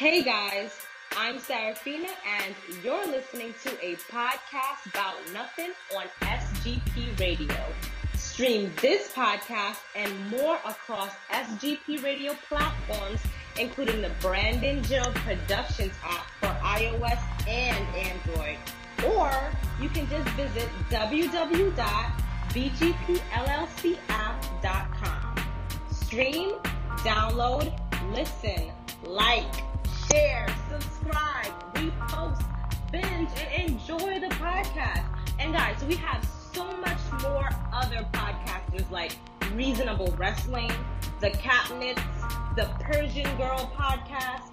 Hey guys, I'm Sarafina, and you're listening to a podcast about nothing on SGP Radio. Stream this podcast and more across SGP Radio platforms, including the Brandon Joe Productions app for iOS and Android. Or you can just visit www.bgpllcapp.com. Stream, download, listen, like, share, subscribe, repost, binge, and enjoy the podcast. And guys, we have so much more other podcasters like Reasonable Wrestling, The Capnets, The Persian Girl Podcast,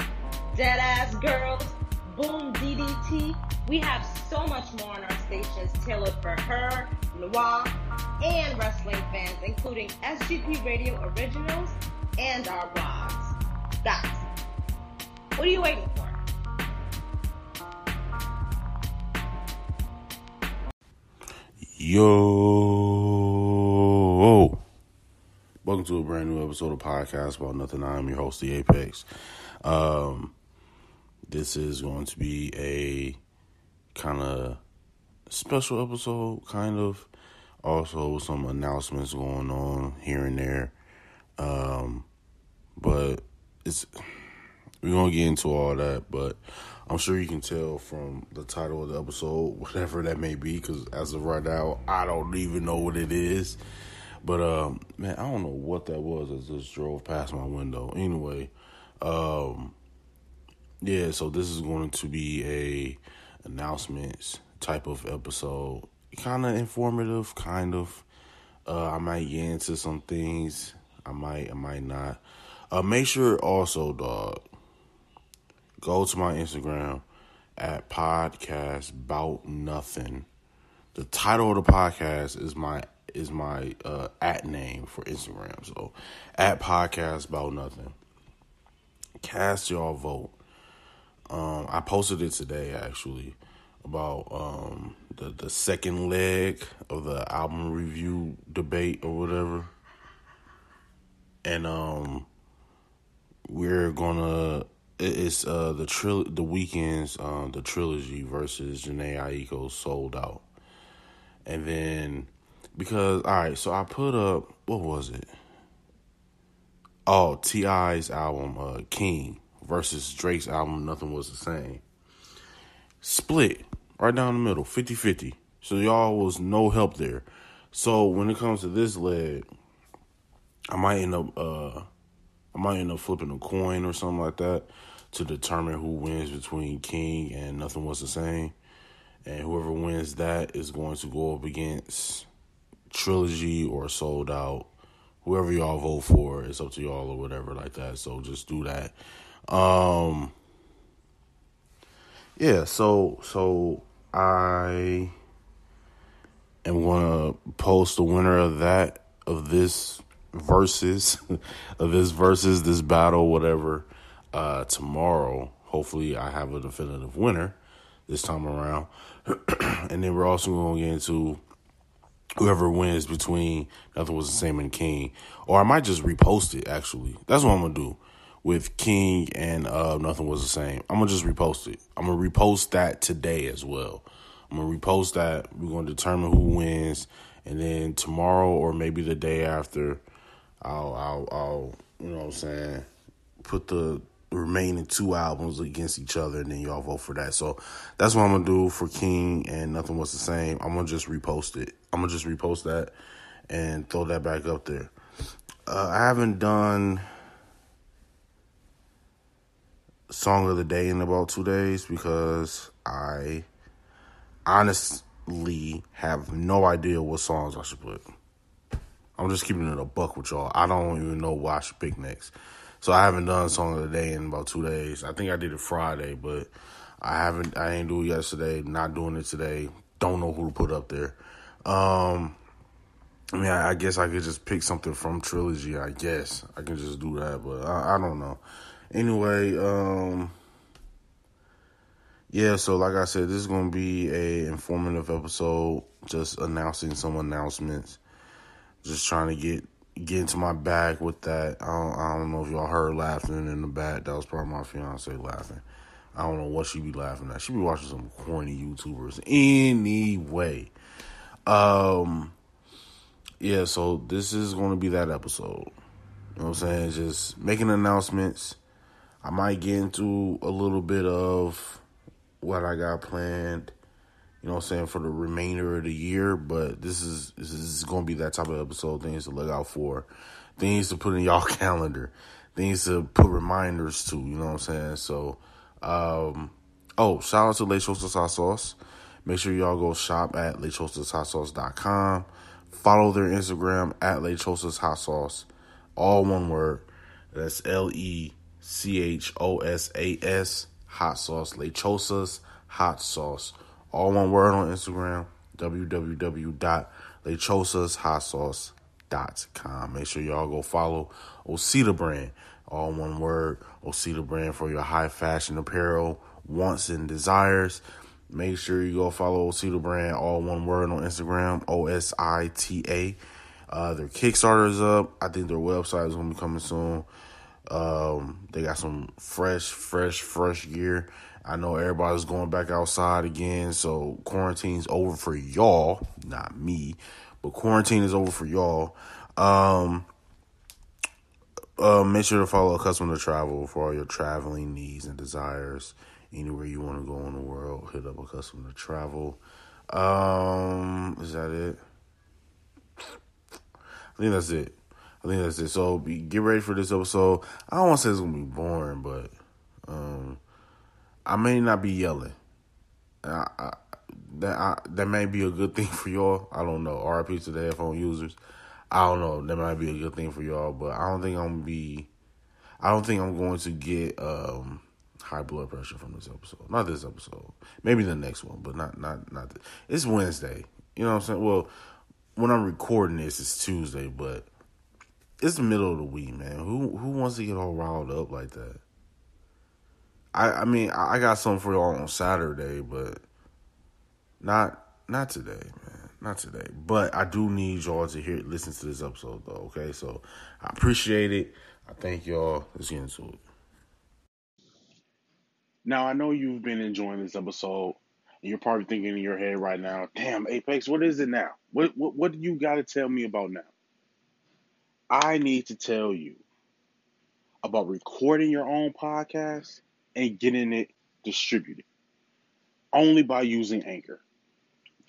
Deadass Girls, Boom DDT. We have so much more on our stations tailored for her, noir, and wrestling fans, including SGP Radio Originals and our blogs. Guys, what are you waiting for? Yo, welcome to a brand new episode of podcast about nothing. I'm your host, the Apex. Um, this is going to be a kind of special episode, kind of. Also, some announcements going on here and there. Um, but it's we're gonna get into all that, but I'm sure you can tell from the title of the episode, whatever that may be, because as of right now, I don't even know what it is. But um, man, I don't know what that was. I just drove past my window. Anyway, um, yeah. So this is going to be a announcements type of episode, kind of informative, kind of. Uh, I might get into some things. I might, I might not. Uh, make sure also, dog go to my Instagram at podcast about nothing. The title of the podcast is my is my uh, at name for Instagram. So at podcast about nothing. Cast your vote. Um, I posted it today actually about um, the the second leg of the album review debate or whatever, and um, we're gonna it's uh the tril the Weeknd's um the trilogy versus Jhené Aiko Sail Out, and then because all right, so I put up what was it? Oh, T.I.'s album uh King versus Drake's album Nothing Was the Same. Split right down the middle, 50-50. So y'all was no help there. So when it comes to this leg, I might end up uh I might end up flipping a coin or something like that to determine who wins between King and Nothing Was the Same. And whoever wins that is going to go up against Trilogy or Sail Out. Whoever y'all vote for, it's up to y'all or whatever like that. So just do that. Um Yeah, so so I am gonna post the winner of that of this versus of this versus this battle, whatever uh, tomorrow. Hopefully, I have a definitive winner this time around. and then we're also going to get into whoever wins between Nothing Was the Same and King. Or I might just repost it, actually. That's what I'm going to do with King and uh, Nothing Was the Same. I'm going to just repost it. I'm going to repost that today as well. I'm going to repost that. We're going to determine who wins. And then tomorrow or maybe the day after, I'll, I'll, I'll you know what I'm saying, put the remaining two albums against each other and then y'all vote for that. So that's what I'm gonna do for King and Nothing Was the Same. I'm gonna just repost it. I'm gonna just repost that and throw that back up there. Uh, I haven't done song of the day in about two days because I honestly have no idea what songs I should put. I'm just keeping it a buck with y'all. I don't even know what I should pick next. So I haven't done song of the day in about two days. I think I did it Friday, but I haven't. I ain't do it yesterday. Not doing it today. Don't know who to put up there. Um, I mean, I, I guess I could just pick something from trilogy. I guess I can just do that, but I, I don't know. Anyway, um, yeah. So like I said, this is gonna be a informative episode. Just announcing some announcements. Just trying to get get into my bag with that. I don't, I don't know if y'all heard laughing in the back. That was probably my fiance laughing. I don't know what she be laughing at. She be watching some corny YouTubers. Anyway, um, yeah. So this is going to be that episode. You know what I'm saying? Just making announcements. I might get into a little bit of what I got planned. You know what I'm saying for the remainder of the year, but this is this is going to be that type of episode. Things to look out for, things to put in y'all calendar, things to put reminders to. You know what I'm saying? So um, oh, shout out to Lechosas Hot Sauce. Make sure y'all go shop at lechosashot Follow their Instagram at Lechosas Hot Sauce. All one word. That's L E C H O S A S Hot Sauce. Lechosas Hot Sauce. All one word on Instagram. www.lechosashotsauce.com. Make sure y'all go follow Osita brand all one word, Osita brand for your high fashion apparel wants and desires. Make sure you go follow Osita brand, all one word on Instagram, O S I T A. Uh, their Kickstarter is up. I think their website is going to be coming soon. Um, they got some fresh, fresh, fresh gear. I know everybody's going back outside again, so quarantine's over for y'all, not me, but quarantine is over for y'all. Um, uh, make sure to follow Accustomed to Travel for all your traveling needs and desires. Anywhere you want to go in the world, hit up Accustomed to Travel. Um, is that it? I think that's it. I think that's it. So be, get ready for this episode. I don't want to say it's gonna be boring, but um, I may not be yelling. I, I, that I, that may be a good thing for y'all. I don't know. RIP to the headphone users. I don't know. That might be a good thing for y'all, but I don't think I'm gonna be. I don't think I'm going to get um, high blood pressure from this episode. Not this episode. Maybe the next one, but not not not. This. It's Wednesday. You know what I'm saying? Well, when I'm recording this, it's Tuesday, but it's the middle of the week, man. Who who wants to get all riled up like that? I I mean, I got something for y'all on Saturday, but not not today, man not today. But I do need y'all to hear listen to this episode though, okay? So I appreciate it. I thank y'all. Let's get into it. Now I know you've been enjoying this episode, and you're probably thinking in your head right now, damn Apex, what is it now? What what what do you gotta tell me about now? I need to tell you about recording your own podcast and getting it distributed only by using Anchor.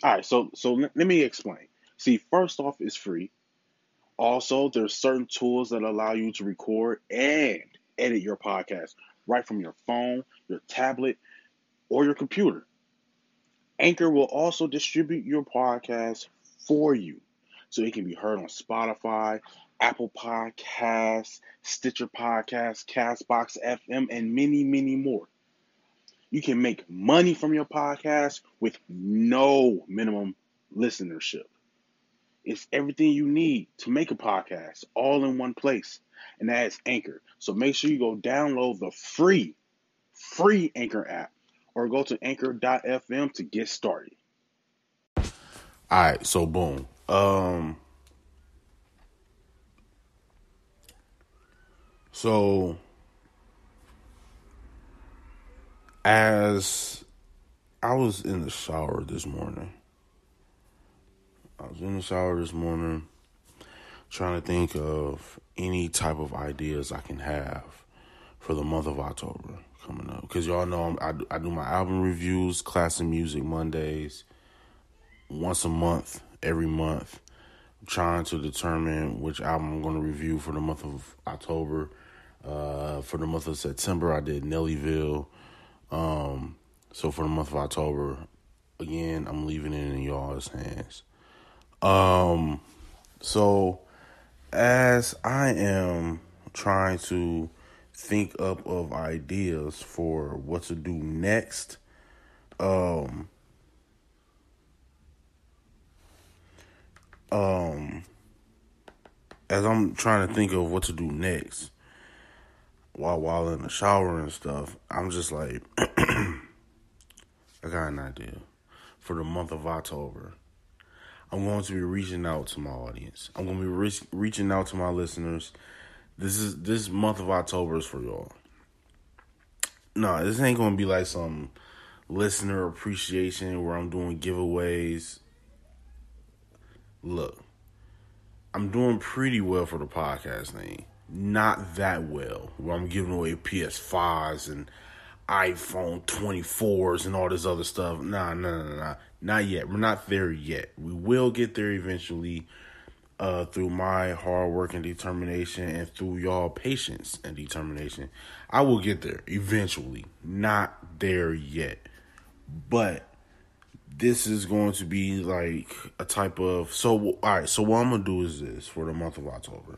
All right, so so let, me explain. See, first off, it's free. Also, there's certain tools that allow you to record and edit your podcast right from your phone, your tablet, or your computer. Anchor will also distribute your podcast for you so it can be heard on Spotify, Apple Podcasts, Stitcher Podcasts, Castbox FM, and many, many more. You can make money from your podcast with no minimum listenership. It's everything you need to make a podcast all in one place, and that is Anchor. So make sure you go download the free, free Anchor app or go to anchor.fm to get started. All right, so boom. Um so as I was in the shower this morning, I was in the shower this morning trying to think of any type of ideas I can have for the month of October coming up. Because y'all know I, I do my album reviews, classic music Mondays, once a month, every month. trying to determine which album I'm going to review for the month of October. Uh, for the month of September, I did Nellyville. Um, so for the month of October, again, I'm leaving it in y'all's hands. Um, so as I am trying to think up of ideas for what to do next, um, um, as I'm trying to think of what to do next, while while in the shower and stuff, I'm just like, I got an idea for the month of October. I'm going to be reaching out to my audience. I'm going to be re- reaching out to my listeners. This is this month of October is for y'all. No, this ain't going to be like some listener appreciation where I'm doing giveaways. Look, I'm doing pretty well for the podcast thing. Not that well, where I'm giving away PS5s and iPhone 24s and all this other stuff. Nah, nah, nah, nah. Not yet. We're not there yet. We will get there eventually uh, through my hard work and determination and through y'all patience and determination. I will get there eventually. Not there yet. But this is going to be like a type of so all right so what i'm gonna do is this for the month of october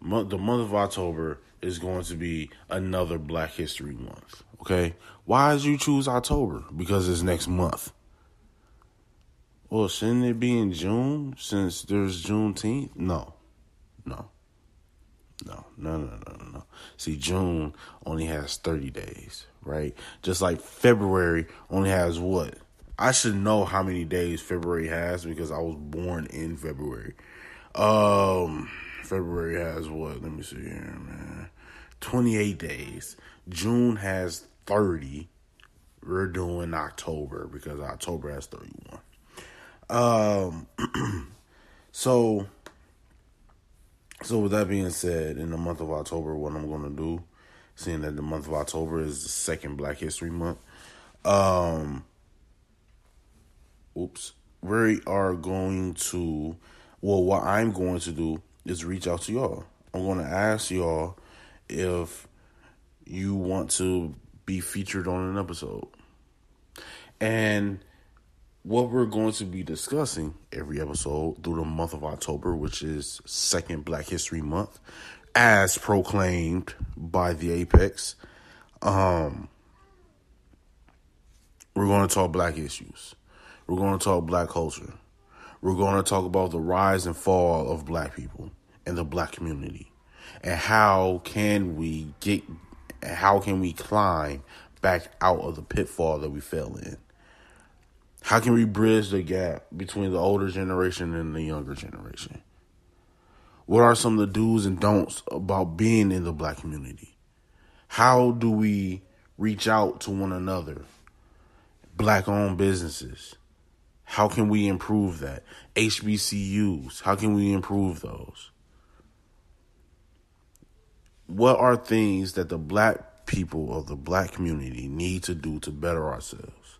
the month of october is going to be another black history month okay why did you choose october because it's next month well shouldn't it be in june since there's juneteenth no no no, no, no, no, no, no. See, June only has 30 days, right? Just like February only has what? I should know how many days February has because I was born in February. Um, February has what? Let me see here, man. 28 days. June has 30. We're doing October because October has 31. Um, so, so with that being said, in the month of October, what I'm going to do, seeing that the month of October is the second Black History Month, um, oops, we are going to, well, what I'm going to do is reach out to y'all. I'm going to ask y'all if you want to be featured on an episode. And what we're going to be discussing every episode through the month of October, which is Second Black History Month, as proclaimed by the Apex. Um, we're going to talk black issues. We're going to talk black culture. We're going to talk about the rise and fall of black people and the black community. And how can we get how can we climb back out of the pitfall that we fell in? How can we bridge the gap between the older generation and the younger generation? What are some of the do's and don'ts about being in the black community? How do we reach out to one another? Black owned businesses. How can we improve that? HBCUs, how can we improve those? What are things that the black people of the black community need to do to better ourselves?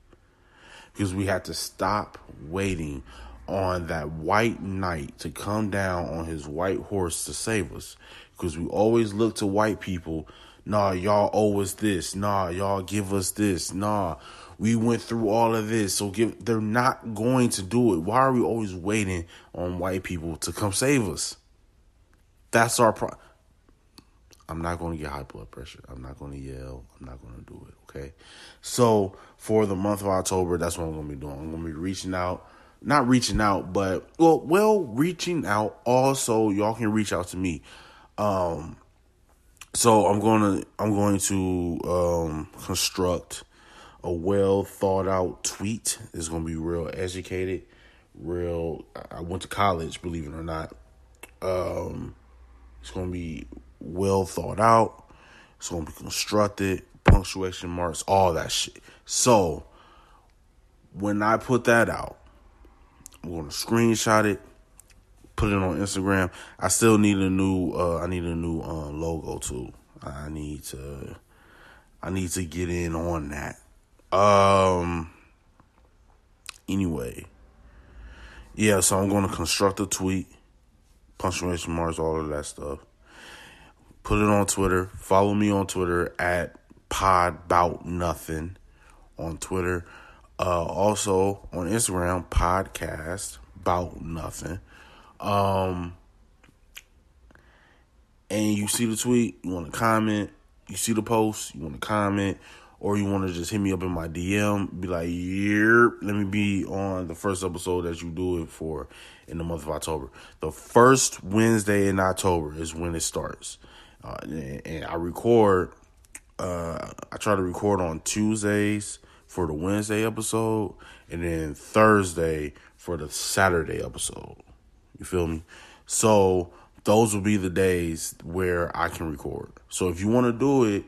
Because we have to stop waiting on that white knight to come down on his white horse to save us. Because we always look to white people, nah, y'all owe us this, nah, y'all give us this, nah, we went through all of this, so give they're not going to do it. Why are we always waiting on white people to come save us? That's our problem. I'm not going to get high blood pressure. I'm not going to yell. I'm not going to do it. Okay. So for the month of October, that's what I'm going to be doing. I'm going to be reaching out, not reaching out, but well, well, reaching out. Also, y'all can reach out to me. Um, so I'm going to I'm going to um construct a well thought out tweet. It's gonna be real educated, real. I went to college, believe it or not. Um, it's gonna be well thought out. It's gonna be constructed, punctuation marks, all that shit. So when I put that out, I'm gonna screenshot it, put it on Instagram. I still need a new. Uh, I need a new uh, logo too. I need to. I need to get in on that. Um. Anyway, yeah, so I'm to construct a tweet, punctuation marks, all of that stuff. Put it on Twitter. Follow me on Twitter at podbout nothing on Twitter. Uh, also on Instagram, podcast about nothing. Um, and you see the tweet, you want to comment, you see the post, you want to comment, or you want to just hit me up in my DM, be like, yeah, let me be on the first episode that you do it for in the month of October. The first Wednesday in October is when it starts. Uh, and, and, I record, uh, I try to record on Tuesdays for the Wednesday episode, and then Thursday for the Saturday episode. You feel me? So those will be the days where I can record. So if you want to do it,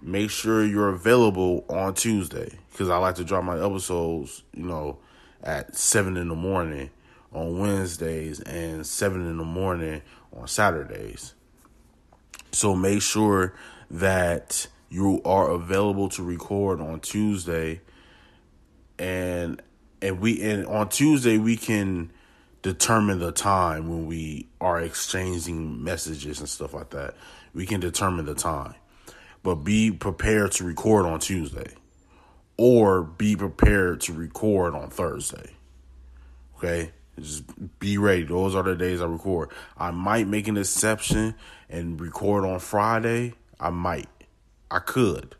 make sure you're available on Tuesday because I like to drop my episodes, you know, at seven in the morning on Wednesdays and seven in the morning on Saturdays. So make sure that you are available to record on Tuesday and and we and on Tuesday we can determine the time when we are exchanging messages and stuff like that. We can determine the time. But be prepared to record on Tuesday or be prepared to record on Thursday. Okay? Just be ready. Those are the days I record. I might make an exception and record on Friday. I might. I could.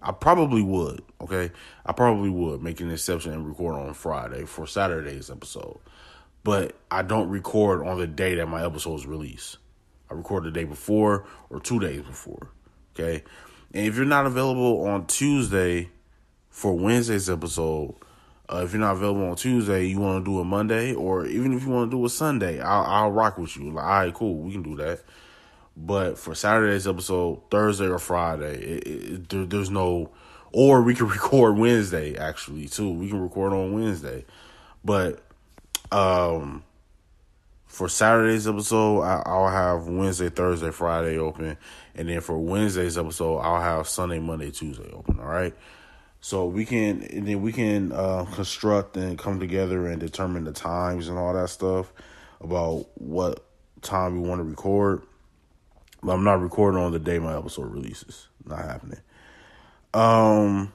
I probably would, okay? I probably would make an exception and record on Friday for Saturday's episode. But I don't record on the day that my episode is released. I record the day before or two days before, okay? And if you're not available on Tuesday for Wednesday's episode, uh, if you're not available on Tuesday, you want to do a Monday, or even if you want to do a Sunday, I'll, I'll rock with you. Like, all right, cool, we can do that. But for Saturday's episode, Thursday or Friday, it, it, there, there's no. Or we can record Wednesday actually too. We can record on Wednesday, but um, for Saturday's episode, I, I'll have Wednesday, Thursday, Friday open, and then for Wednesday's episode, I'll have Sunday, Monday, Tuesday open. All right. So we can and then we can uh, construct and come together and determine the times and all that stuff about what time we want to record. But I'm not recording on the day my episode releases. Not happening. Um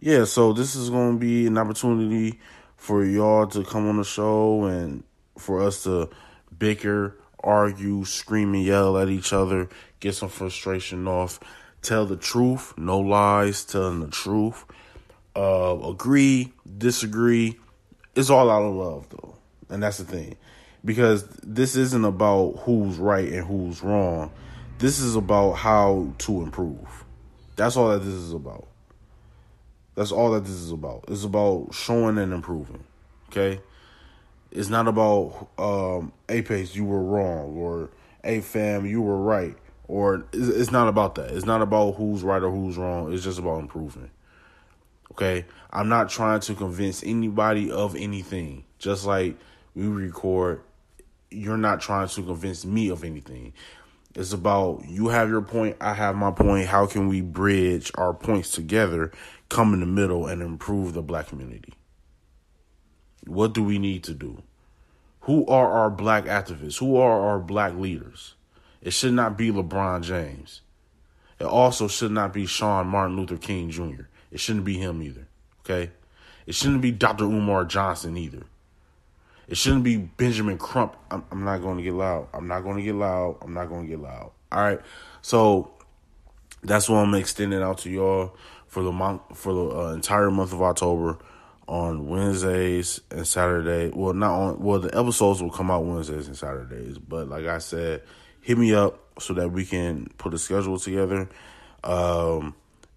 yeah, so this is going to be an opportunity for y'all to come on the show and for us to bicker, argue, scream and yell at each other, get some frustration off, tell the truth, no lies, telling the truth. Uh agree, disagree. It's all out of love though. And that's the thing because this isn't about who's right and who's wrong. This is about how to improve. That's all that this is about. That's all that this is about. It's about showing and improving. Okay? It's not about um Apex, you were wrong, or A fam, you were right. Or it's not about that. It's not about who's right or who's wrong. It's just about improving. Okay? I'm not trying to convince anybody of anything. Just like we record you're not trying to convince me of anything. It's about you have your point, I have my point. How can we bridge our points together, come in the middle, and improve the black community? What do we need to do? Who are our black activists? Who are our black leaders? It should not be LeBron James. It also should not be Sean Martin Luther King Jr. It shouldn't be him either. Okay? It shouldn't be Dr. Umar Johnson either. It shouldn't be Benjamin Crump. I'm, I'm not going to get loud. I'm not going to get loud. I'm not going to get loud. All right. So that's what I'm extending out to y'all for the month for the uh, entire month of October on Wednesdays and Saturday. Well, not on. Well, the episodes will come out Wednesdays and Saturdays. But like I said, hit me up so that we can put a schedule together. Um,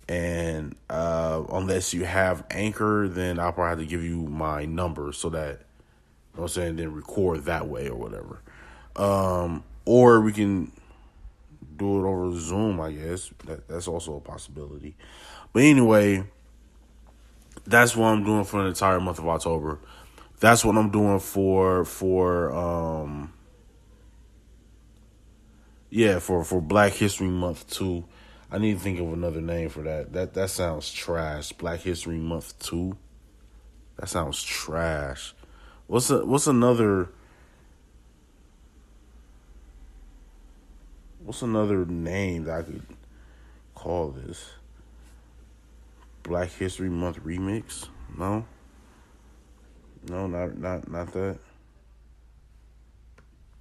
and uh, unless you have Anchor, then I'll probably have to give you my number so that you know what I'm saying? Then record that way or whatever. Um, or we can do it over Zoom, I guess. That, that's also a possibility. But anyway, that's what I'm doing for an entire month of October. That's what I'm doing for for um yeah, for for Black History Month too. I need to think of another name for that. That that sounds trash. Black History Month 2. That sounds trash. What's a, what's another what's another name that I could call this? Black History Month remix? No. No, not not not that.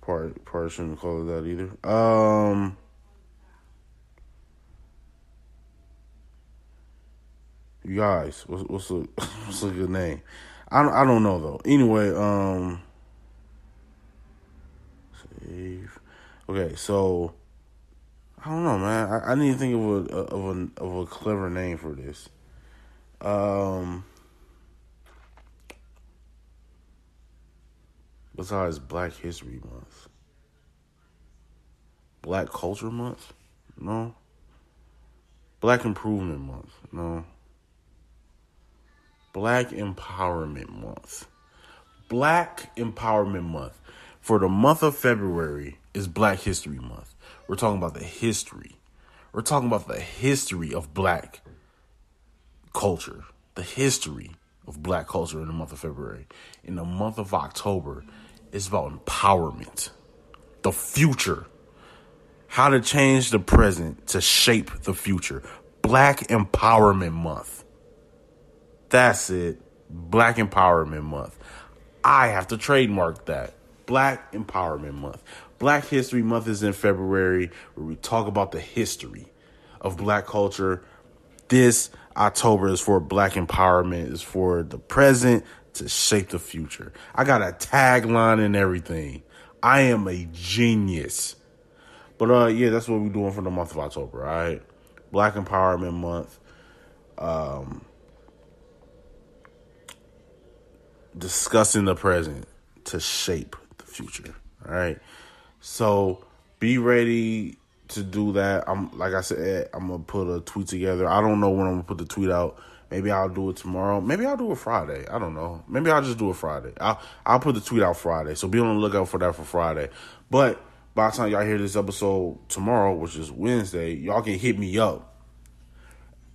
Part part shouldn't call it that either. Um You guys, what's what's a what's a good name? I don't I don't know though. Anyway, um save. Okay, so I don't know, man. I, I need to think of a of a of a clever name for this. Um besides Black History Month. Black Culture Month? No. Black Improvement Month? No. Black Empowerment Month. Black Empowerment Month. For the month of February is Black History Month. We're talking about the history. We're talking about the history of black culture, the history of black culture in the month of February. In the month of October, it's about empowerment, the future, how to change the present to shape the future. Black Empowerment Month. That's it. Black Empowerment Month. I have to trademark that. Black Empowerment Month. Black History Month is in February, where we talk about the history of black culture. This October is for black empowerment, is for the present to shape the future. I got a tagline and everything. I am a genius. But uh yeah, that's what we're doing for the month of October, right? Black Empowerment Month. Um discussing the present to shape the future. All right. So be ready to do that. I'm like I said, I'm gonna put a tweet together. I don't know when I'm gonna put the tweet out. Maybe I'll do it tomorrow. Maybe I'll do it Friday. I don't know. Maybe I'll just do it Friday. I'll I'll put the tweet out Friday. So be on the lookout for that for Friday. But by the time y'all hear this episode tomorrow, which is Wednesday, y'all can hit me up.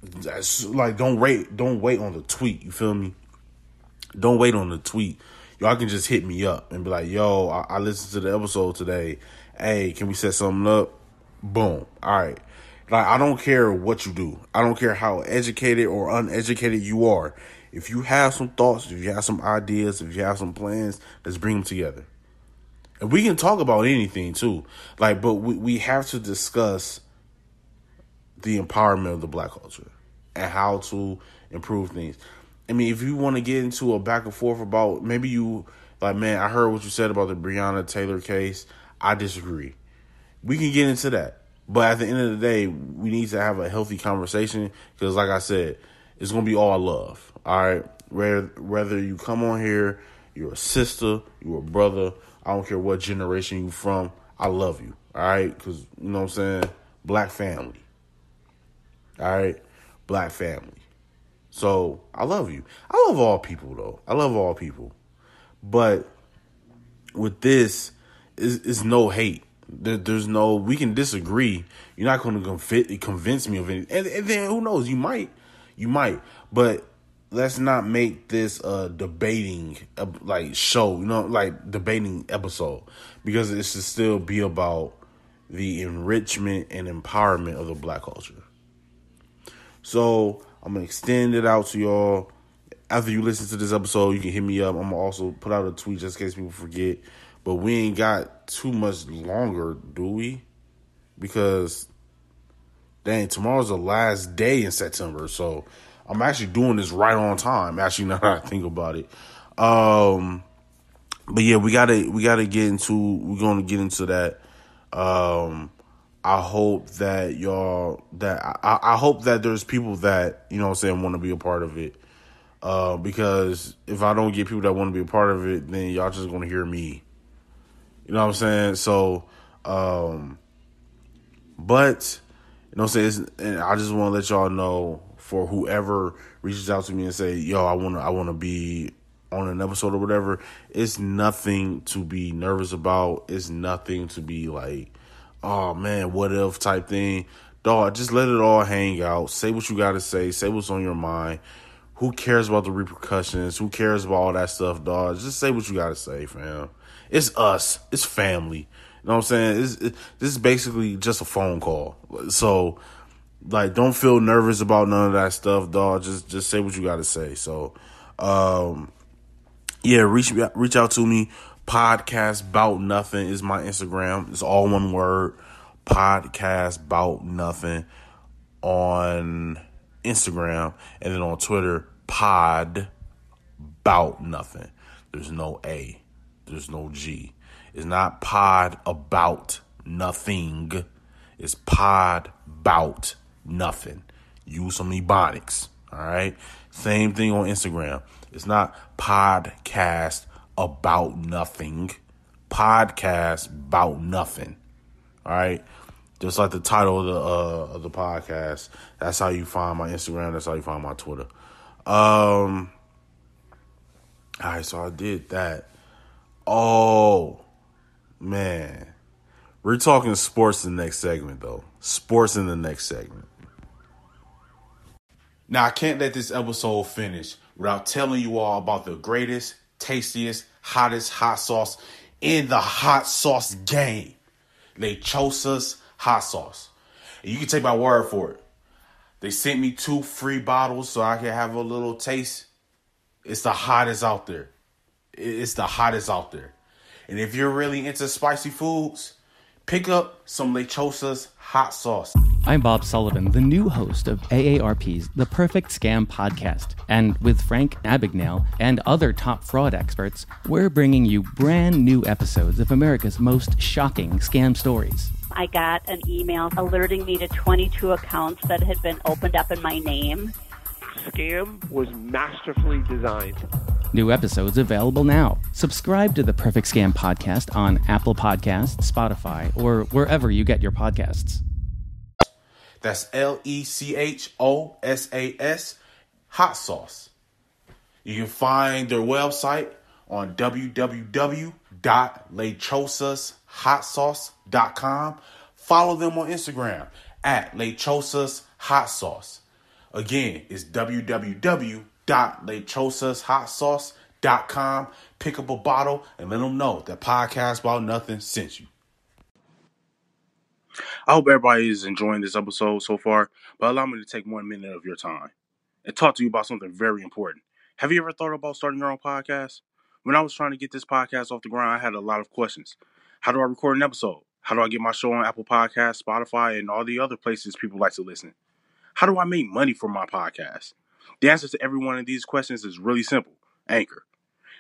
That's like don't wait don't wait on the tweet. You feel me? Don't wait on the tweet. Y'all can just hit me up and be like, yo, I, I listened to the episode today. Hey, can we set something up? Boom. All right. Like, I don't care what you do. I don't care how educated or uneducated you are. If you have some thoughts, if you have some ideas, if you have some plans, let's bring them together. And we can talk about anything too. Like, but we, we have to discuss the empowerment of the black culture and how to improve things. I mean, if you want to get into a back and forth about maybe you like, man, I heard what you said about the Breonna Taylor case. I disagree. We can get into that, but at the end of the day, we need to have a healthy conversation because, like I said, it's gonna be all love. All right, whether you come on here, you're a sister, you're a brother. I don't care what generation you from. I love you. All right, because you know what I'm saying. Black family. All right, black family. So I love you. I love all people though. I love all people. But with this, is is no hate. There, there's no. We can disagree. You're not going to convince me of anything. And, and then who knows? You might. You might. But let's not make this a debating like show. You know, like debating episode because it should still be about the enrichment and empowerment of the black culture. So I'm gonna extend it out to y'all. After you listen to this episode, you can hit me up. I'm gonna also put out a tweet just in case people forget. But we ain't got too much longer, do we? Because dang, tomorrow's the last day in September, so I'm actually doing this right on time. Actually, now that I think about it. Um, but yeah, we gotta we gotta get into we're gonna get into that. Um, I hope that y'all that I, I hope that there's people that you know I'm saying want to be a part of it. Uh, because if I don't get people that want to be a part of it, then y'all just gonna hear me. You know what I'm saying? So, um, but you know what I'm saying? and I just want to let y'all know for whoever reaches out to me and say, "Yo, I want to, I want to be on an episode or whatever." It's nothing to be nervous about. It's nothing to be like oh man, what if type thing. Dog, just let it all hang out. Say what you got to say. Say what's on your mind. who cares about the repercussions? Who cares about all that stuff, dog? Just say what you gotta say, fam. It's us. It's family. You know what I'm saying? It's, it, this is basically just a phone call. So, like, don't feel nervous about none of that stuff, dog. Just just say what you gotta say. So, um, yeah, reach reach out to me. Podcast about nothing is my Instagram. It's all one word. Podcast about nothing on Instagram and then on Twitter. Pod about nothing. There's no A. There's no G. It's not pod about nothing. It's pod about nothing. Use some ebonics. All right. Same thing on Instagram. It's not podcast about nothing. Podcast about nothing. All right. Just like the title of the uh, of the podcast. That's how you find my Instagram. That's how you find my Twitter. Um. All right, so I did that. Oh man, we're talking sports in the next segment though. Sports in the next segment. Now I can't let this episode finish without telling you all about the greatest, tastiest, hottest hot sauce in the hot sauce game. Lechosa's hot sauce. And you can take my word for it. They sent me two free bottles so I can have a little taste. It's the hottest out there. It's the hottest out there. And if you're really into spicy foods, pick up some Lechosa's hot sauce. I'm Bob Sullivan, the new host of AARP's The Perfect Scam podcast. And with Frank Abagnale and other top fraud experts, we're bringing you brand new episodes of America's most shocking scam stories. I got an email alerting me to 22 accounts that had been opened up in my name. Scam was masterfully designed. New episodes available now. Subscribe to the Perfect Scam podcast on Apple Podcasts, Spotify, or wherever you get your podcasts. That's L E C H O S A S, hot sauce. You can find their website on www.lechosashotsauce.com. Follow them on Instagram at Lechosas Hot Sauce. Again, it's www.lechosashotsauce.com. Pick up a bottle and let them know that Podcast About Nothing sent you. I hope everybody is enjoying this episode so far, but allow me to take one minute of your time and talk to you about something very important. Have you ever thought about starting your own podcast? When I was trying to get this podcast off the ground, I had a lot of questions. How do I record an episode? How do I get my show on Apple Podcasts, Spotify, and all the other places people like to listen? How do I make money for my podcast? The answer to every one of these questions is really simple Anchor.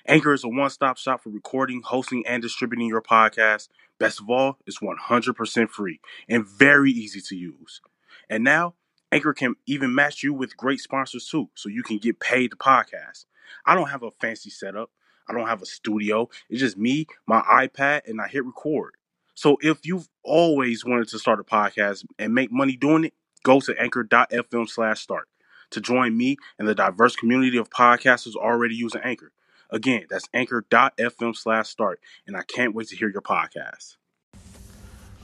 Anchor is a one stop shop for recording, hosting, and distributing your podcast. Best of all, it's 100% free and very easy to use. And now, Anchor can even match you with great sponsors too, so you can get paid to podcast. I don't have a fancy setup, I don't have a studio. It's just me, my iPad, and I hit record. So if you've always wanted to start a podcast and make money doing it, go to anchor.fm slash start to join me and the diverse community of podcasters already using Anchor. Again, that's anchor.fm slash start. And I can't wait to hear your podcast.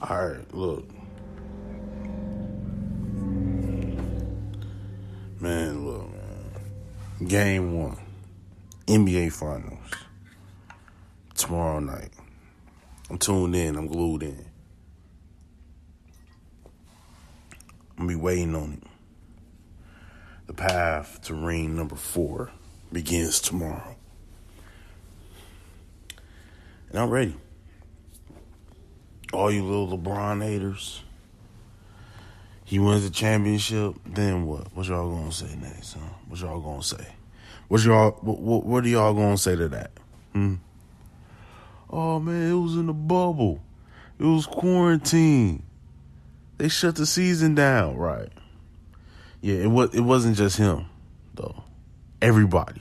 All right, look. Man, look, man. Game one. NBA Finals. Tomorrow night. I'm tuned in. I'm glued in. I'm be waiting on it. The path to ring number four begins tomorrow. And I'm ready. All you little LeBron haters. He wins the championship, then what? What y'all gonna say next, huh? What y'all gonna say? What y'all what, what, what are y'all gonna say to that? Hmm? Oh man, it was in the bubble. It was quarantine. They shut the season down, right? Yeah, it was it wasn't just him, though. Everybody.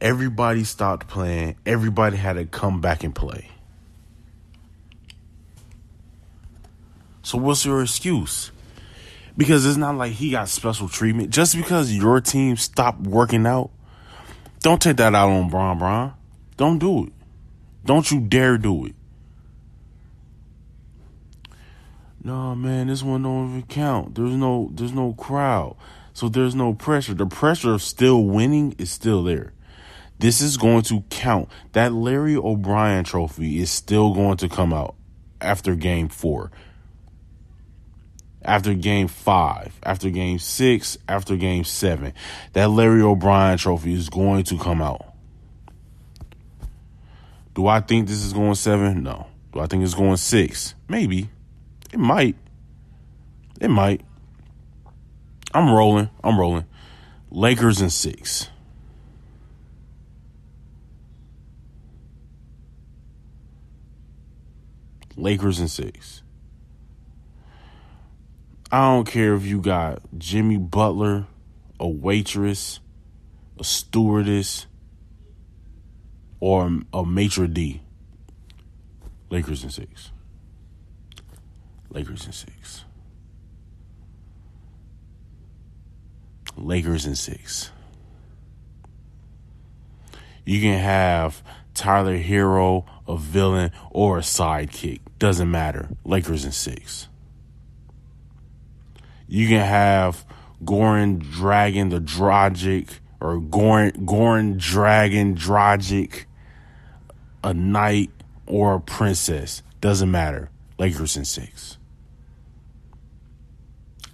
Everybody stopped playing. Everybody had to come back and play. So what's your excuse? Because it's not like he got special treatment. Just because your team stopped working out, don't take that out on Bron Bron. Don't do it. Don't you dare do it. No, man, this one don't even count. There's no there's no crowd. So there's no pressure. The pressure of still winning is still there. This is going to count. That Larry O'Brien trophy is still going to come out after game four, after game five, after game six, after game seven. That Larry O'Brien trophy is going to come out. Do I think this is going seven? No. Do I think it's going six? Maybe. It might. It might. I'm rolling. I'm rolling. Lakers in six. Lakers in six. I don't care if you got Jimmy Butler, a waitress, a stewardess, or a maitre d. Lakers in six. Lakers in six. Lakers in six. You can have Tyler Herro, a villain, or a sidekick. Doesn't matter. Lakers in six. You can have Goran Dragon the Dragic or Goran Goran Dragon Dragic, a knight or a princess. Doesn't matter. Lakers in six.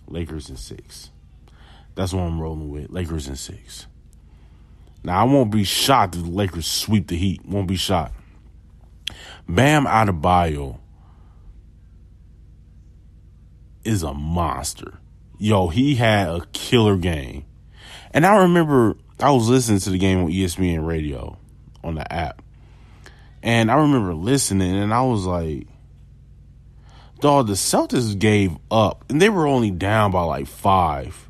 Lakers in six. That's what I'm rolling with. Lakers in six. Now I won't be shocked if the Lakers sweep the Heat. Won't be shocked. Bam Adebayo is a monster. Yo, he had a killer game. And I remember I was listening to the game on ESPN radio on the app. And I remember listening and I was like, dog, the Celtics gave up and they were only down by like five.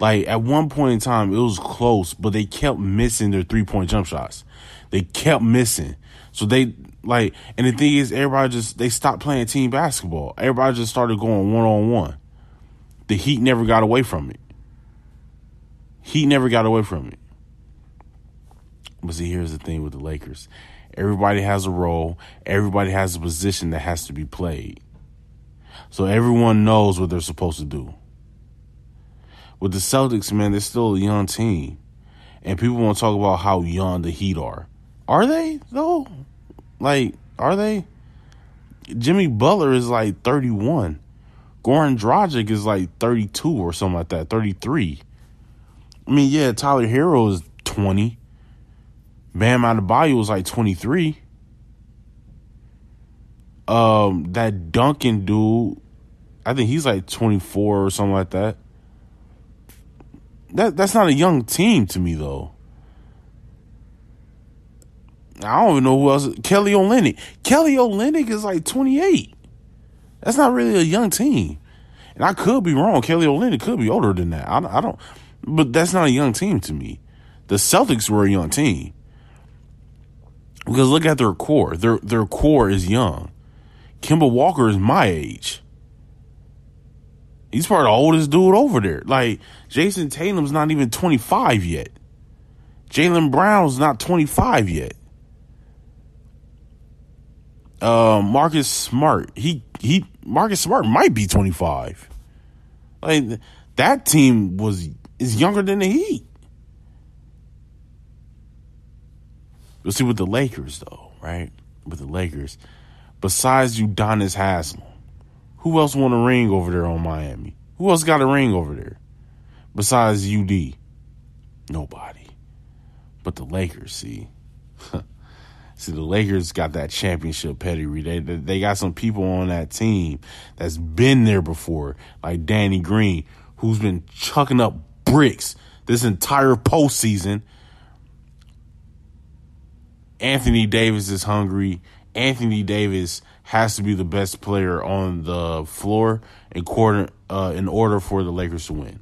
Like at one point in time, it was close, but they kept missing their three point jump shots. They kept missing. So they like, and the thing is, everybody just, they stopped playing team basketball. Everybody just started going one on one. The Heat never got away from it. Heat never got away from it. But see, here's the thing with the Lakers everybody has a role, everybody has a position that has to be played. So everyone knows what they're supposed to do. With the Celtics, man, they're still a young team. And people want to talk about how young the Heat are. Are they, though? Like, are they? Jimmy Butler is like 31. Goran Dragic is like 32 or something like that, 33. I mean, yeah, Tyler Herro is 20. Bam Adebayo was like 23. Um, that Duncan dude, I think he's like 24 or something like that. That that's not a young team to me though. I don't even know who else. Kelly Olynyk. Kelly Olynyk is like 28. That's not really a young team. And I could be wrong. Kelly Olynyk could be older than that. I, I don't, but that's not a young team to me. The Celtics were a young team. Because look at their core. Their their core is young. Kemba Walker is my age. He's probably the oldest dude over there. Like Jayson Tatum's not even 25 yet. Jaylen Brown's not 25 yet. Uh, Marcus Smart, he he Marcus Smart might be 25. Like that team was is younger than the Heat. But see with the Lakers though, right? With the Lakers, besides Udonis Haslem, who else won a ring over there on Miami? Who else got a ring over there? Besides UD? Nobody. But the Lakers, see. see, the Lakers got that championship pedigree. They, they got some people on that team that's been there before, like Danny Green, who's been chucking up bricks this entire postseason. Anthony Davis is hungry. Anthony Davis has to be the best player on the floor in quarter uh, in order for the Lakers to win.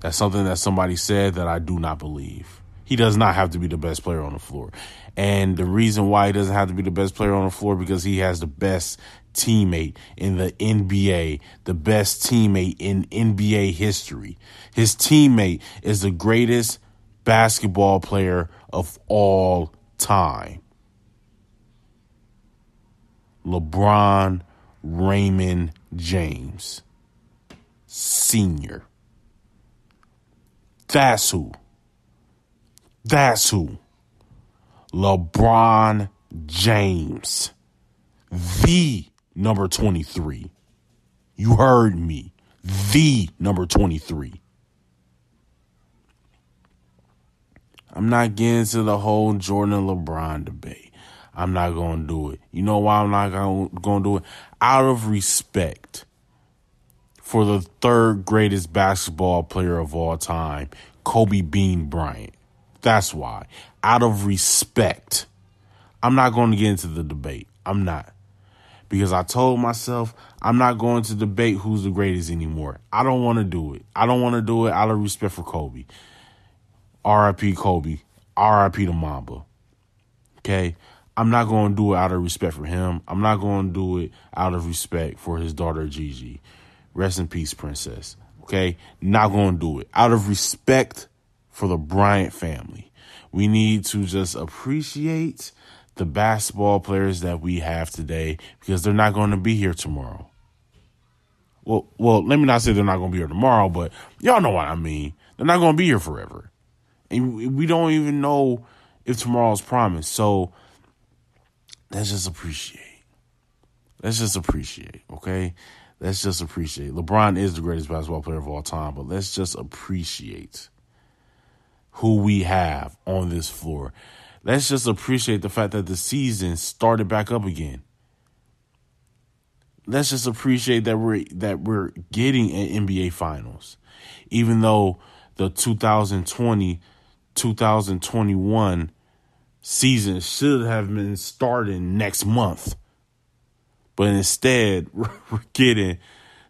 That's something that somebody said that I do not believe. He does not have to be the best player on the floor. And the reason why he doesn't have to be the best player on the floor because he has the best teammate in the NBA, the best teammate in NBA history. His teammate is the greatest basketball player of all time. LeBron Raymond James. Sr. That's who. That's who. LeBron James. The number 23. You heard me. The number 23. I'm not getting to the whole Jordan LeBron debate. I'm not going to do it. You know why I'm not going to do it? Out of respect for the third greatest basketball player of all time, Kobe Bean Bryant. That's why. Out of respect. I'm not going to get into the debate. I'm not. Because I told myself I'm not going to debate who's the greatest anymore. I don't want to do it. I don't want to do it out of respect for Kobe. RIP Kobe. RIP to Mamba. Okay? I'm not going to do it out of respect for him. I'm not going to do it out of respect for his daughter Gigi. Rest in peace, princess. Okay? Not going to do it. Out of respect for the Bryant family. We need to just appreciate the basketball players that we have today because they're not going to be here tomorrow. Well, well, let me not say they're not going to be here tomorrow, but y'all know what I mean. They're not going to be here forever. And we don't even know if tomorrow's promised. So let's just appreciate. Let's just appreciate, okay? Let's just appreciate. LeBron is the greatest basketball player of all time, but let's just appreciate who we have on this floor. Let's just appreciate the fact that the season started back up again. Let's just appreciate that we're that we're getting an NBA finals. Even though the 2020 2021 season should have been starting next month. But instead, we're getting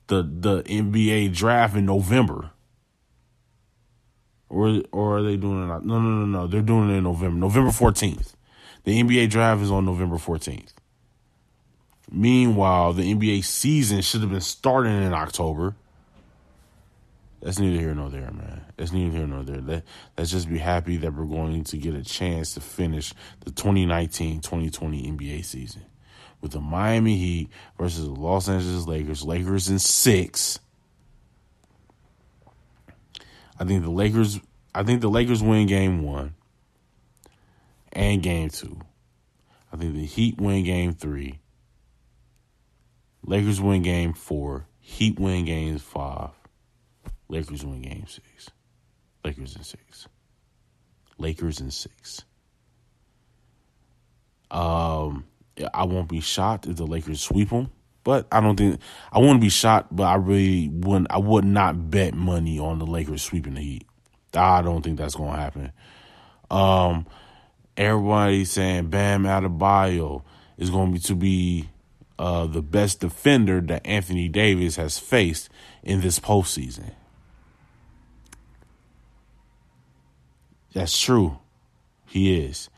the the NBA draft in November. Or or are they doing it? No, no, no, no. They're doing it in November. November 14th. The NBA draft is on November 14th. Meanwhile, the NBA season should have been starting in October. That's neither here nor there, man. That's neither here nor there. Let, let's just be happy that we're going to get a chance to finish the 2019 2020 NBA season with the Miami Heat versus the Los Angeles Lakers. Lakers in six. I think the Lakers. I think the Lakers win game one and game two. I think the Heat win game three. Lakers win game four. Heat win game five. Lakers win game six. Lakers in six. Lakers in six. Um, I won't be shocked if the Lakers sweep them, but I don't think I wouldn't be shocked. But I really wouldn't. I would not bet money on the Lakers sweeping the Heat. I don't think that's going to happen. Um, everybody saying Bam Adebayo is going to be uh, the best defender that Anthony Davis has faced in this postseason. That's true. He is.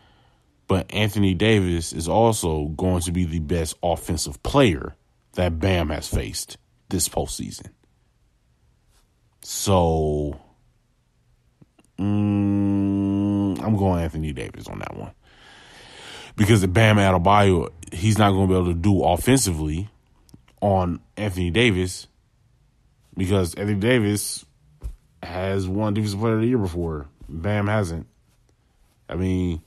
But Anthony Davis is also going to be the best offensive player that Bam has faced this postseason. So mm, I'm going Anthony Davis on that one. Because the Bam Adebayo, he's not going to be able to do offensively on Anthony Davis because Anthony Davis has won Defensive Player of the Year before. Bam hasn't. I mean,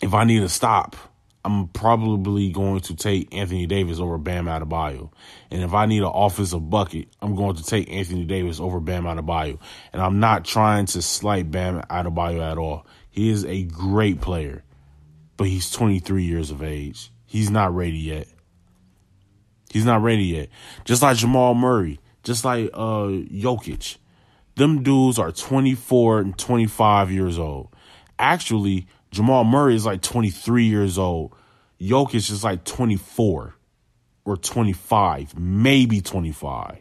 if I need a stop, I'm probably going to take Anthony Davis over Bam Adebayo. And if I need an offensive bucket, I'm going to take Anthony Davis over Bam Adebayo. And I'm not trying to slight Bam Adebayo at all. He is a great player, but he's 23 years of age. He's not ready yet. He's not ready yet. Just like Jamal Murray, just like uh Jokic. Them dudes are 24 and 25 years old. Actually, Jamal Murray is like 23 years old. Jokic is like 24 or 25, maybe 25.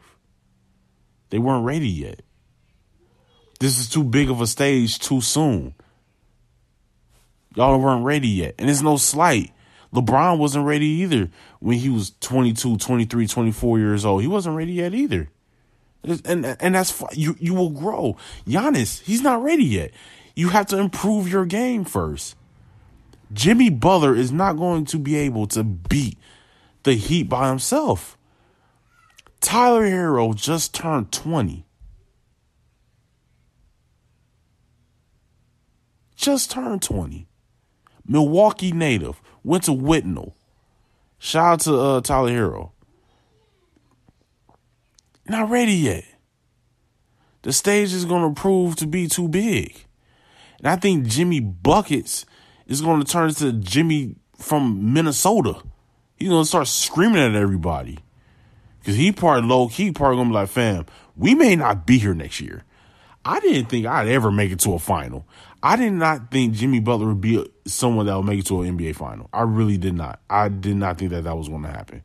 They weren't ready yet. This is too big of a stage too soon. Y'all weren't ready yet. And it's no slight. LeBron wasn't ready either when he was 22, 23, 24 years old. He wasn't ready yet either. And and that's you you will grow. Giannis, he's not ready yet. You have to improve your game first. Jimmy Butler is not going to be able to beat the Heat by himself. Tyler Herro just turned 20. Just turned 20. Milwaukee native. Went to Whitnall. Shout out to uh, Tyler Herro. Not ready yet. The stage is going to prove to be too big. And I think Jimmy Buckets is going to turn into Jimmy from Minnesota. He's going to start screaming at everybody. Because he part low key, part going to be like, fam, we may not be here next year. I didn't think I'd ever make it to a final. I did not think Jimmy Butler would be someone that would make it to an NBA final. I really did not. I did not think that that was going to happen.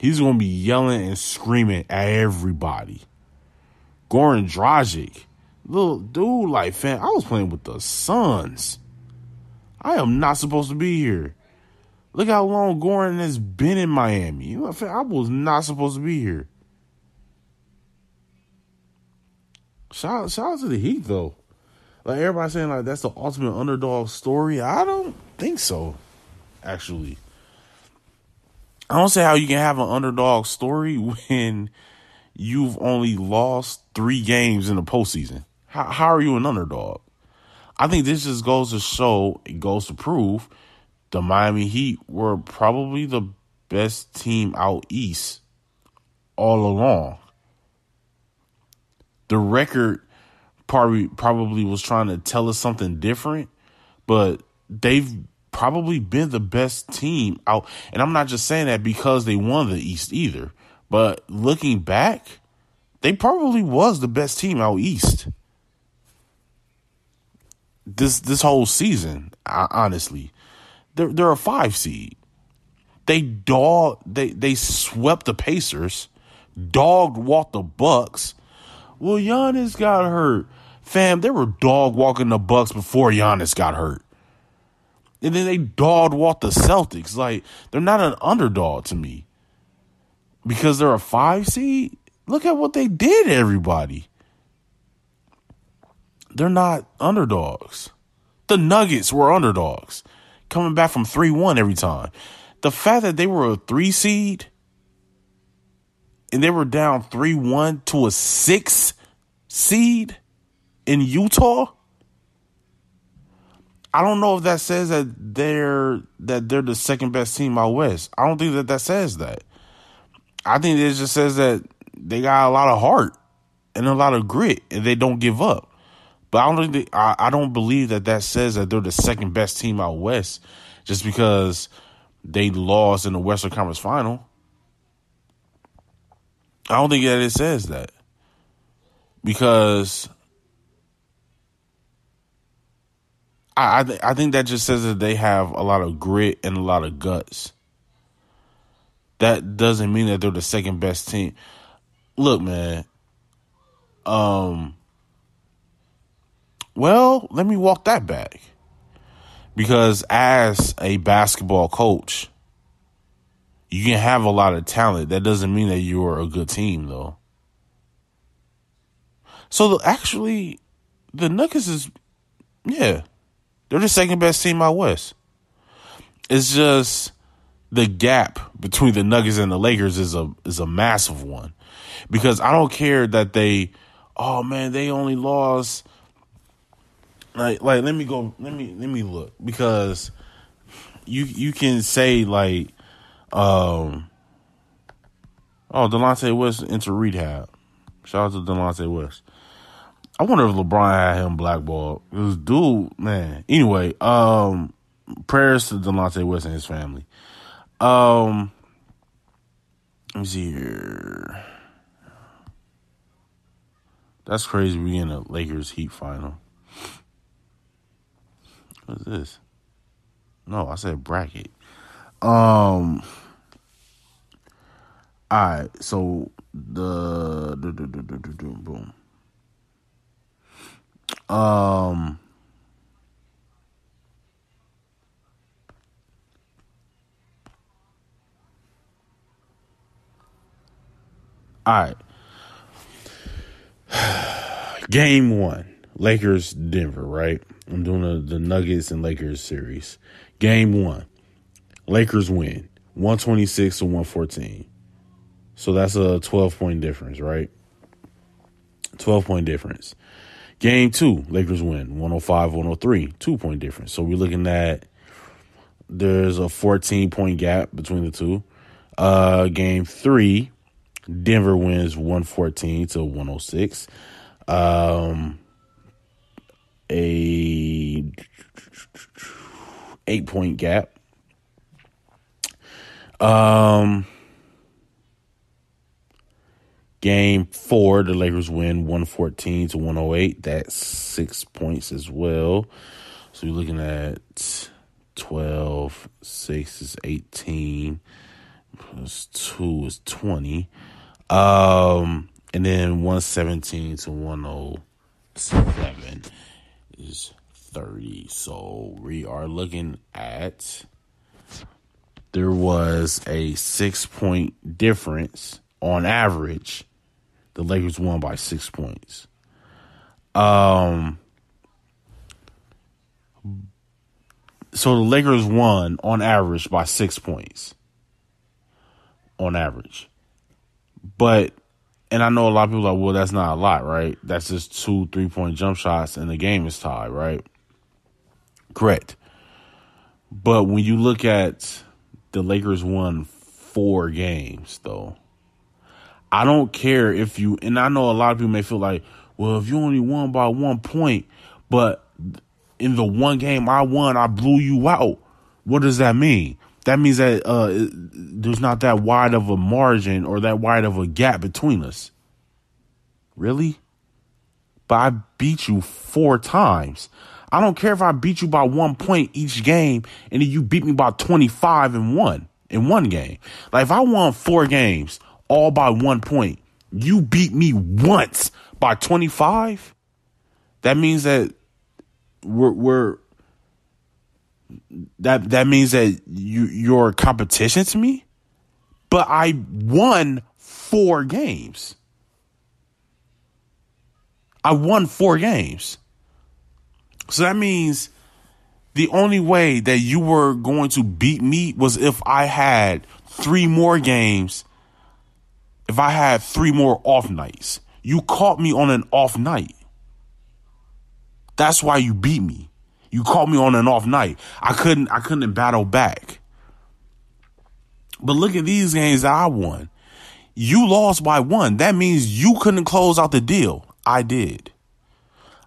He's going to be yelling and screaming at everybody. Goran Dragic, little dude, like, fam, I was playing with the Suns. I am not supposed to be here. Look how long Goran has been in Miami. You know, I was not supposed to be here. Shout, shout out to the Heat though. Like everybody saying like that's the ultimate underdog story. I don't think so. Actually. I don't see how you can have an underdog story when you've only lost three games in the postseason. How how are you an underdog? I think this just goes to show, it goes to prove the Miami Heat were probably the best team out east all along. The record probably probably was trying to tell us something different, but they've probably been the best team out. And I'm not just saying that because they won the East either, but looking back, they probably was the best team out east. This this whole season, honestly, they're they're a five seed. They dog they they swept the Pacers, dogged walked the Bucks. Well, Giannis got hurt. Fam, they were dog walking the Bucks before Giannis got hurt. And then they dog walked the Celtics. Like, they're not an underdog to me. Because they're a five seed. Look at what they did, everybody. They're not underdogs. The Nuggets were underdogs, coming back from 3 1 every time. The fact that they were a three seed and they were down 3 1 to a six seed in Utah. I don't know if that says that they're that they're the second best team out west. I don't think that that says that. I think it just says that they got a lot of heart and a lot of grit, and they don't give up. But I don't think they, I, I don't believe that that says that they're the second best team out west, just because they lost in the Western Conference Final. I don't think that it says that because I I, th- I think that just says that they have a lot of grit and a lot of guts. That doesn't mean that they're the second best team. Look, man. Um. Well, let me walk that back. Because as a basketball coach, you can have a lot of talent. That doesn't mean that you're a good team, though. So actually, the Nuggets is, yeah, they're the second best team out west. It's just the gap between the Nuggets and the Lakers is a is a massive one. Because I don't care that they oh man, they only lost like like let me go let me let me look because you you can say like um oh Delonte West into rehab. Shout out to Delonte West. I wonder if LeBron had him blackballed. This dude, man. Anyway, um, prayers to Delonte West and his family. Um, let me see here. That's crazy. We in a Lakers Heat final. What's this? No, I said bracket. Um. All right, so the, the, the, the, the, the boom. Um, all right. Game one, Lakers Denver, right? I'm doing a, the Nuggets and Lakers series. Game one, Lakers win 126 to 114. So that's a 12 point difference, right? 12 point difference. Game two, Lakers win 105 103, two point difference. So we're looking at there's a 14 point gap between the two. Uh, game three, Denver wins 114 to 106. Um, a eight point gap. Um, game four, the Lakers win 114 to 108. That's six points as well. So you're looking at 12, 6 is 18, plus 2 is 20. Um, and then 117 to 107 is 30. So we are looking at there was a six point difference on average. The Lakers won by six points. Um, so the Lakers won on average by six points. On average. But and I know a lot of people are like, well, that's not a lot, right? That's just two three point jump shots and the game is tied, right? Correct. But when you look at the Lakers won four games, though, I don't care if you, and I know a lot of people may feel like, well, if you only won by one point, but in the one game I won, I blew you out. What does that mean? That means that uh, there's not that wide of a margin or that wide of a gap between us. Really? But I beat you four times. I don't care if I beat you by one point each game and then you beat me by 25 and one in one game. Like if I won four games all by one point, you beat me once by 25, that means that we're, we're that that means that you you're competition to me? But i won four games. I won four games. So that means the only way that you were going to beat me was if i had three more games if i had three more off nights you caught me on an off night that's why you beat me. You caught me on an off night. I couldn't I couldn't battle back. But look at these games that I won. You lost by one. That means you couldn't close out the deal. I did.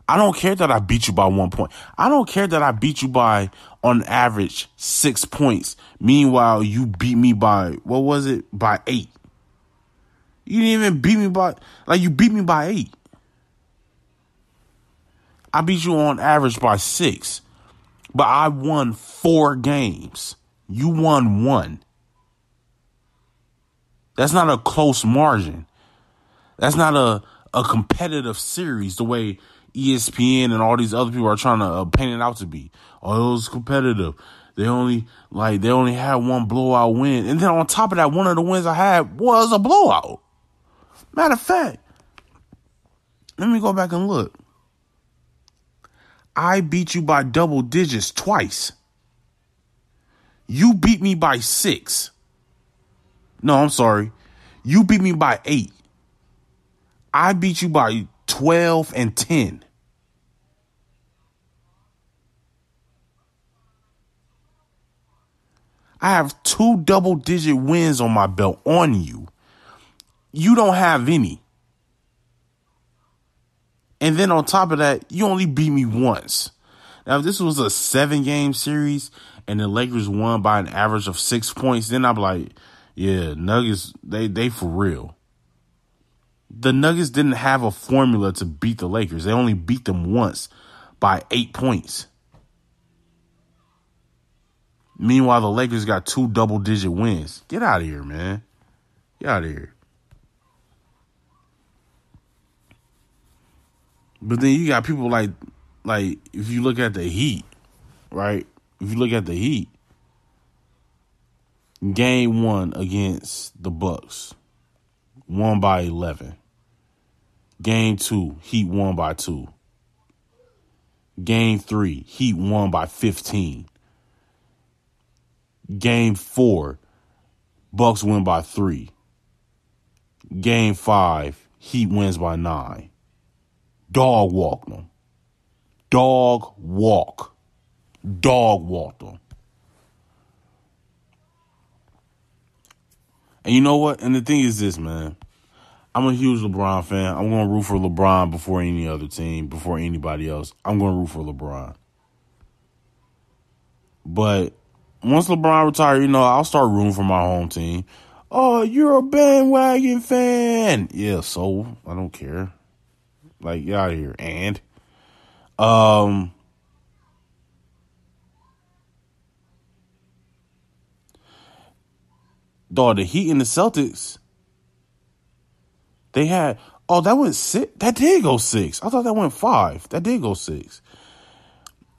I don't care that I beat you by one point. I don't care that I beat you by, on average, six points. Meanwhile, you beat me by, what was it? By eight. You didn't even beat me by, like, you beat me by eight. I beat you on average by six, but I won four games. You won one. That's not a close margin. That's not a, a competitive series the way ESPN and all these other people are trying to uh, paint it out to be. Oh, it was competitive. They only like they only had one blowout win, and then on top of that, one of the wins I had was a blowout. Matter of fact, let me go back and look. I beat you by double digits twice. You beat me by six. No, I'm sorry. You beat me by eight. I beat you by 12 and 10. I have two double digit wins on my belt on you. You don't have any. And then on top of that, you only beat me once. Now, if this was a seven game series and the Lakers won by an average of six points, then I'm like, yeah, Nuggets, they, they for real. The Nuggets didn't have a formula to beat the Lakers. They only beat them once by eight points. Meanwhile, the Lakers got two double digit wins. Get out of here, man. Get out of here. But then you got people like like if you look at the Heat, right? If you look at the Heat, game one against the Bucks, won by eleven. Game two, Heat won by two. Game three, Heat won by fifteen. Game four, Bucks win by three. Game five, Heat wins by nine. Dog walk them. Dog walk. Dog walk them. And you know what? And the thing is this, man. I'm a huge LeBron fan. I'm going to root for LeBron before any other team, before anybody else. I'm going to root for LeBron. But once LeBron retired, you know, I'll start rooting for my home team. Oh, you're a bandwagon fan. Yeah, so I don't care. Like, get out here. And, um, dog, the Heat and the Celtics, they had, oh, that went six. That did go six. I thought that went five. That did go six.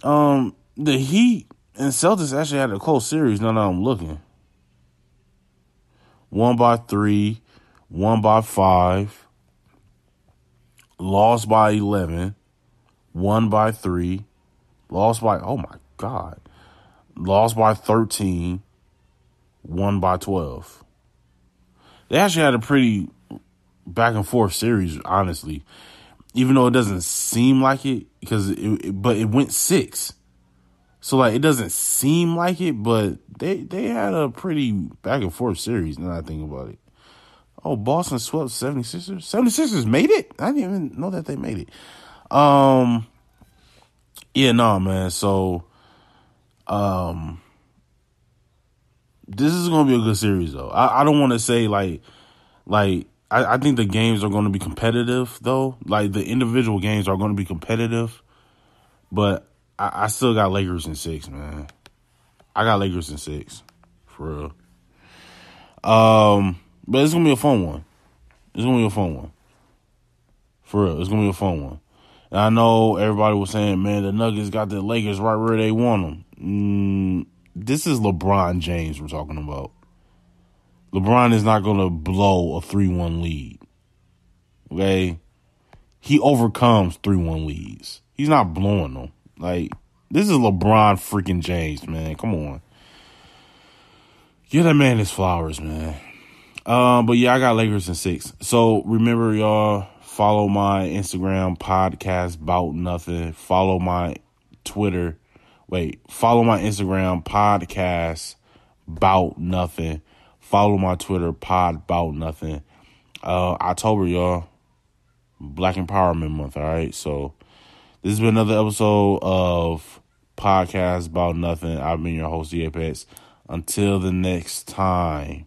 Um, the Heat and Celtics actually had a close series now that I'm looking. One by three, one by five, lost by 11, won by three, lost by, oh my God, lost by 13, won by 12. They actually had a pretty back and forth series, honestly. Even though it doesn't seem like it, because it, it, but it went six. So like it doesn't seem like it, but they they had a pretty back and forth series. Now I think about it. Oh, Boston swept 76ers. 76ers made it? I didn't even know that they made it. Um Yeah, no, man. So um this is gonna be a good series though. I, I don't wanna say like like I, I think the games are gonna be competitive though. Like the individual games are gonna be competitive. But I, I still got Lakers in six, man. I got Lakers in six. For real. Um but it's gonna be a fun one. It's gonna be a fun one. For real, it's gonna be a fun one. And I know everybody was saying, man, the Nuggets got the Lakers right where they want them. Mm, this is LeBron James we're talking about. LeBron is not gonna blow a three-one lead. Okay, he overcomes three-one leads. He's not blowing them. Like this is LeBron freaking James, man. Come on, give that man his flowers, man. Um, but yeah, I got Lakers in six. So remember, y'all follow my Instagram podcast about nothing. Follow my Twitter. Wait, follow my Instagram podcast about nothing. Follow my Twitter pod about nothing. Uh, October, y'all. Black Empowerment Month. All right, so this has been another episode of podcast about nothing. I've been your host, the Apex. Until the next time.